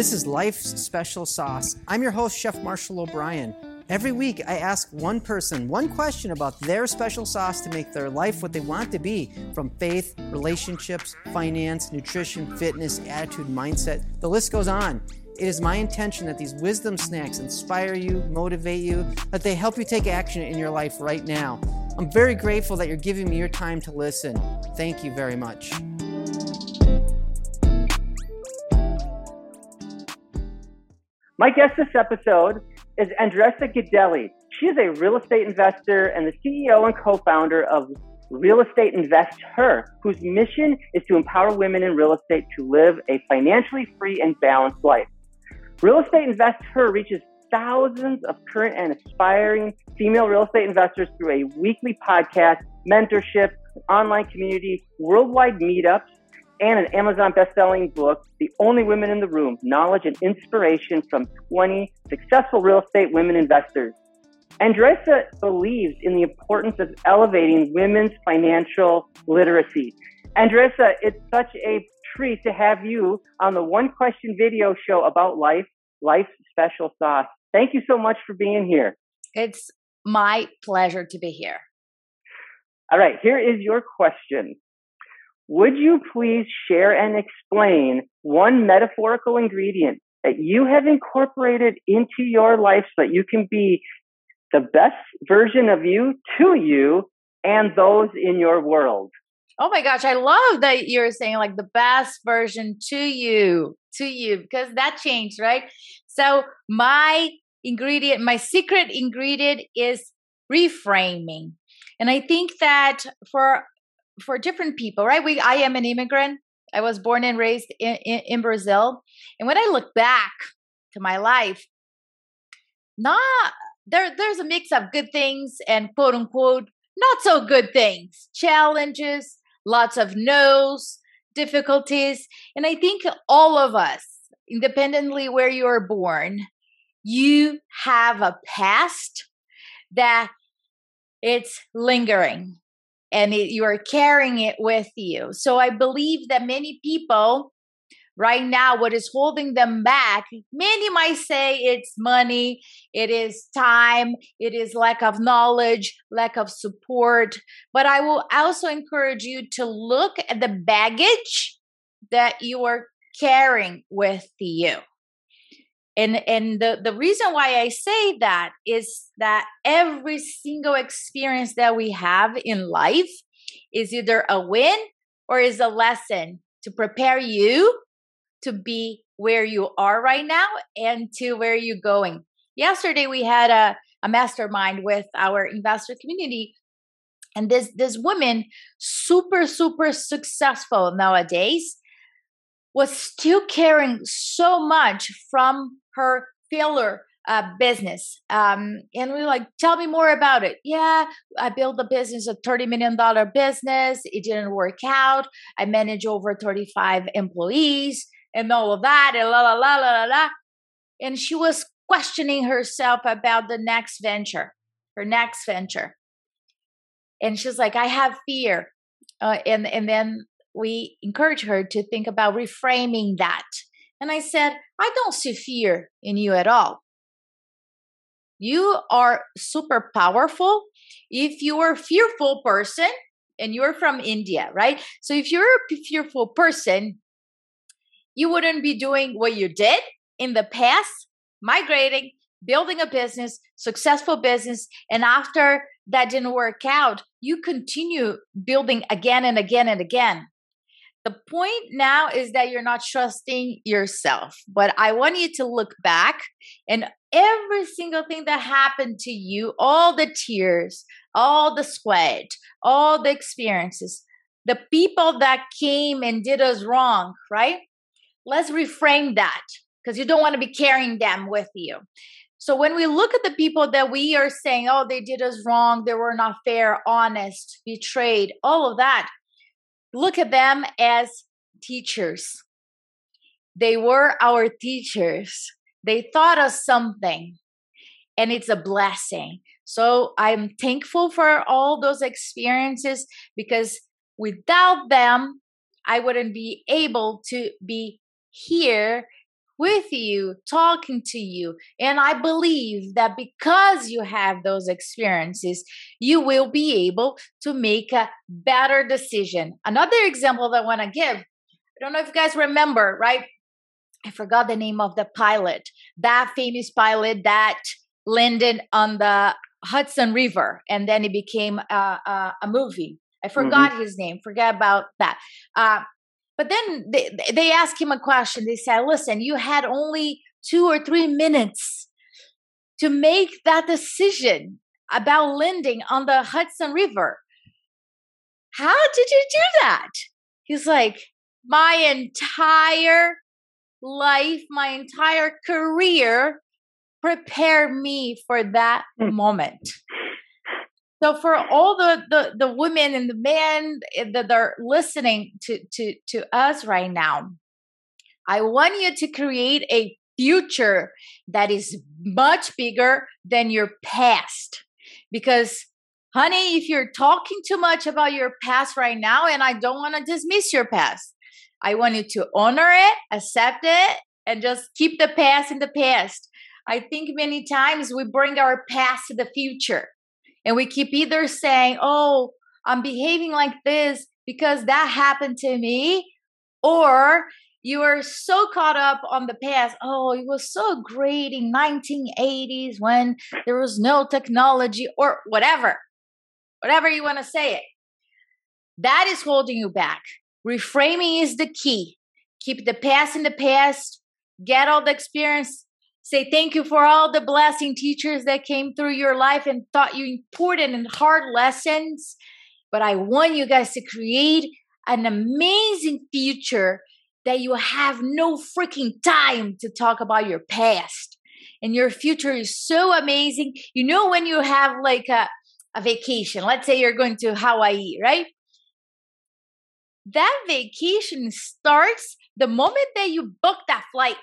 This is Life's Special Sauce. I'm your host, Chef Marshall O'Brien. Every week, I ask one person one question about their special sauce to make their life what they want to be from faith, relationships, finance, nutrition, fitness, attitude, mindset. The list goes on. It is my intention that these wisdom snacks inspire you, motivate you, that they help you take action in your life right now. I'm very grateful that you're giving me your time to listen. Thank you very much. My guest this episode is Andresa Guidelli. She is a real estate investor and the CEO and co-founder of Real Estate Invest Her, whose mission is to empower women in real estate to live a financially free and balanced life. Real Estate Invest Her reaches thousands of current and aspiring female real estate investors through a weekly podcast, mentorship, online community, worldwide meetups, and an Amazon best-selling book, The Only Women in the Room: Knowledge and Inspiration from 20 Successful Real Estate Women Investors. Andresa believes in the importance of elevating women's financial literacy. Andresa, it's such a treat to have you on the One Question video show about life, Life's Special Sauce. Thank you so much for being here. It's my pleasure to be here. All right, here is your question. Would you please share and explain one metaphorical ingredient that you have incorporated into your life so that you can be the best version of you to you and those in your world? Oh my gosh, I love that you're saying like the best version to you, to you, because that changed, right? So, my ingredient, my secret ingredient is reframing. And I think that for for different people, right? We I am an immigrant. I was born and raised in, in, in Brazil. And when I look back to my life, not there there's a mix of good things and quote unquote not so good things, challenges, lots of no's, difficulties. And I think all of us, independently where you are born, you have a past that it's lingering and it, you are carrying it with you. So I believe that many people right now, what is holding them back, many might say it's money, it is time, it is lack of knowledge, lack of support. But I will also encourage you to look at the baggage that you are carrying with you. And, and the, the reason why I say that is that every single experience that we have in life is either a win or is a lesson to prepare you to be where you are right now and to where you're going. Yesterday we had a, a mastermind with our investor community and this this woman super super successful nowadays was still caring so much from her failure uh, business. Um, and we like, tell me more about it. Yeah, I built a business, a $30 million business. It didn't work out. I manage over 35 employees and all of that, and la, la, la, la, la, la. And she was questioning herself about the next venture, her next venture. And she's like, I have fear. Uh, and, and then we encourage her to think about reframing that and I said, I don't see fear in you at all. You are super powerful. If you're a fearful person, and you're from India, right? So if you're a fearful person, you wouldn't be doing what you did in the past, migrating, building a business, successful business, and after that didn't work out, you continue building again and again and again. The point now is that you're not trusting yourself. But I want you to look back and every single thing that happened to you, all the tears, all the sweat, all the experiences, the people that came and did us wrong, right? Let's reframe that because you don't want to be carrying them with you. So when we look at the people that we are saying, oh, they did us wrong, they were not fair, honest, betrayed, all of that, look at them as teachers. They were our teachers. They taught us something, and it's a blessing. So I'm thankful for all those experiences because without them, I wouldn't be able to be here with you, talking to you. And I believe that because you have those experiences, you will be able to make a better decision. Another example that I want to give I don't know if you guys remember, right? I forgot the name of the pilot, that famous pilot that landed on the Hudson River, and then it became a, a, a movie. I forgot mm-hmm. his name. Forget about that. Uh, but then they, they asked him a question. They said, listen, you had only two or three minutes to make that decision about landing on the Hudson River. How did you do that? He's like, my entire life, my entire career prepared me for that mm. moment. So for all the, the the women and the men that are listening to to to us right now, I want you to create a future that is much bigger than your past. Because honey, if you're talking too much about your past right now and I don't want to dismiss your past. I want you to honor it, accept it and just keep the past in the past. I think many times we bring our past to the future and we keep either saying, oh, I'm behaving like this because that happened to me, or you are so caught up on the past. Oh, it was so great in 1980s when there was no technology or whatever, whatever you want to say it. That is holding you back. Reframing is the key. Keep the past in the past, get all the experience Say thank you for all the blessing teachers that came through your life and taught you important and hard lessons. But I want you guys to create an amazing future that you have no freaking time to talk about your past. And your future is so amazing. You know, when you have like a, a vacation, let's say you're going to Hawaii, right? That vacation starts the moment that you book that flight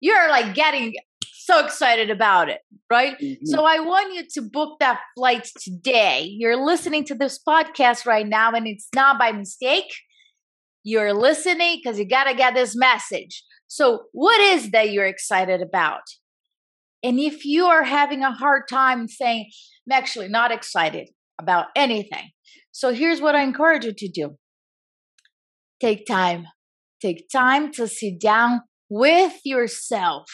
you're like getting so excited about it, right? Mm-hmm. So I want you to book that flight today. You're listening to this podcast right now, and it's not by mistake. You're listening because you got to get this message. So, what is that you're excited about? And if you are having a hard time saying, I'm actually not excited about anything. So, here's what I encourage you to do take time. Take time to sit down with yourself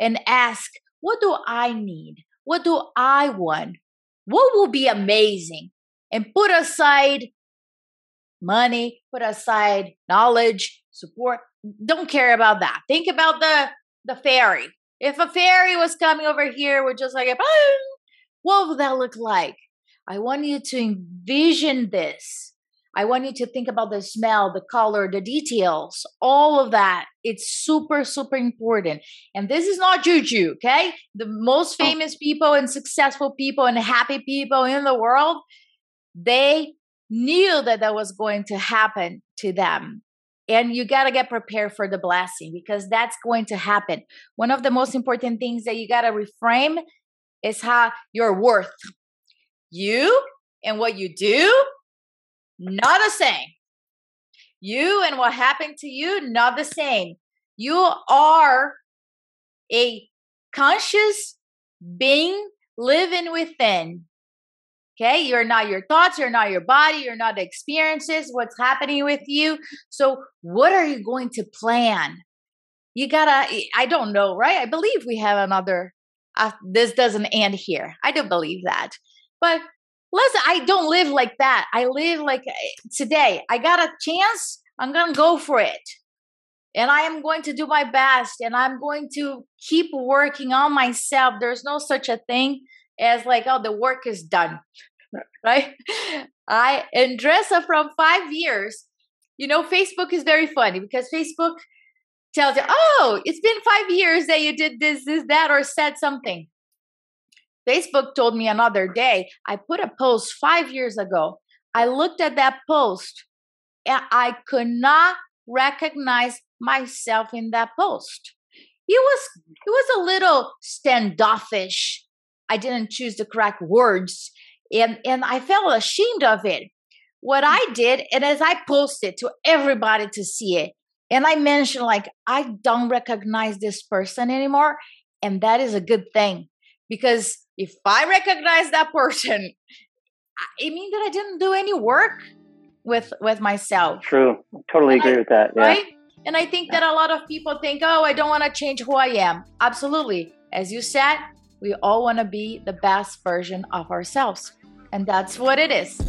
and ask, what do I need? What do I want? What will be amazing? And put aside money, put aside knowledge, support. Don't care about that. Think about the the fairy. If a fairy was coming over here with just like a what would that look like? I want you to envision this I want you to think about the smell, the color, the details, all of that. It's super, super important. And this is not juju, okay? The most oh. famous people and successful people and happy people in the world, they knew that that was going to happen to them. And you got to get prepared for the blessing because that's going to happen. One of the most important things that you got to reframe is how your worth. You and what you do not the same. You and what happened to you, not the same. You are a conscious being living within. Okay, you're not your thoughts, you're not your body, you're not the experiences, what's happening with you. So, what are you going to plan? You gotta, I don't know, right? I believe we have another, uh, this doesn't end here. I do believe that. But Listen, I don't live like that. I live like eh, today. I got a chance. I'm going to go for it. And I am going to do my best and I'm going to keep working on myself. There's no such a thing as like, oh, the work is done. Right? I, Andresa from five years, you know, Facebook is very funny because Facebook tells you, oh, it's been five years that you did this, this, that, or said something. Facebook told me another day, I put a post five years ago. I looked at that post and I could not recognize myself in that post. It was it was a little standoffish. I didn't choose the correct words and and I felt ashamed of it. What I mm. did and as I posted to everybody to see it, and I mentioned like I don't recognize this person anymore, and that is a good thing because if I recognize that person, it means that I didn't do any work with with myself. True, totally And agree I- with that. Yeah. right? And I think that a lot of people think, oh, I don't want to change who I am. Absolutely. As you said, we all want to be the best version of ourselves. And that's what it is.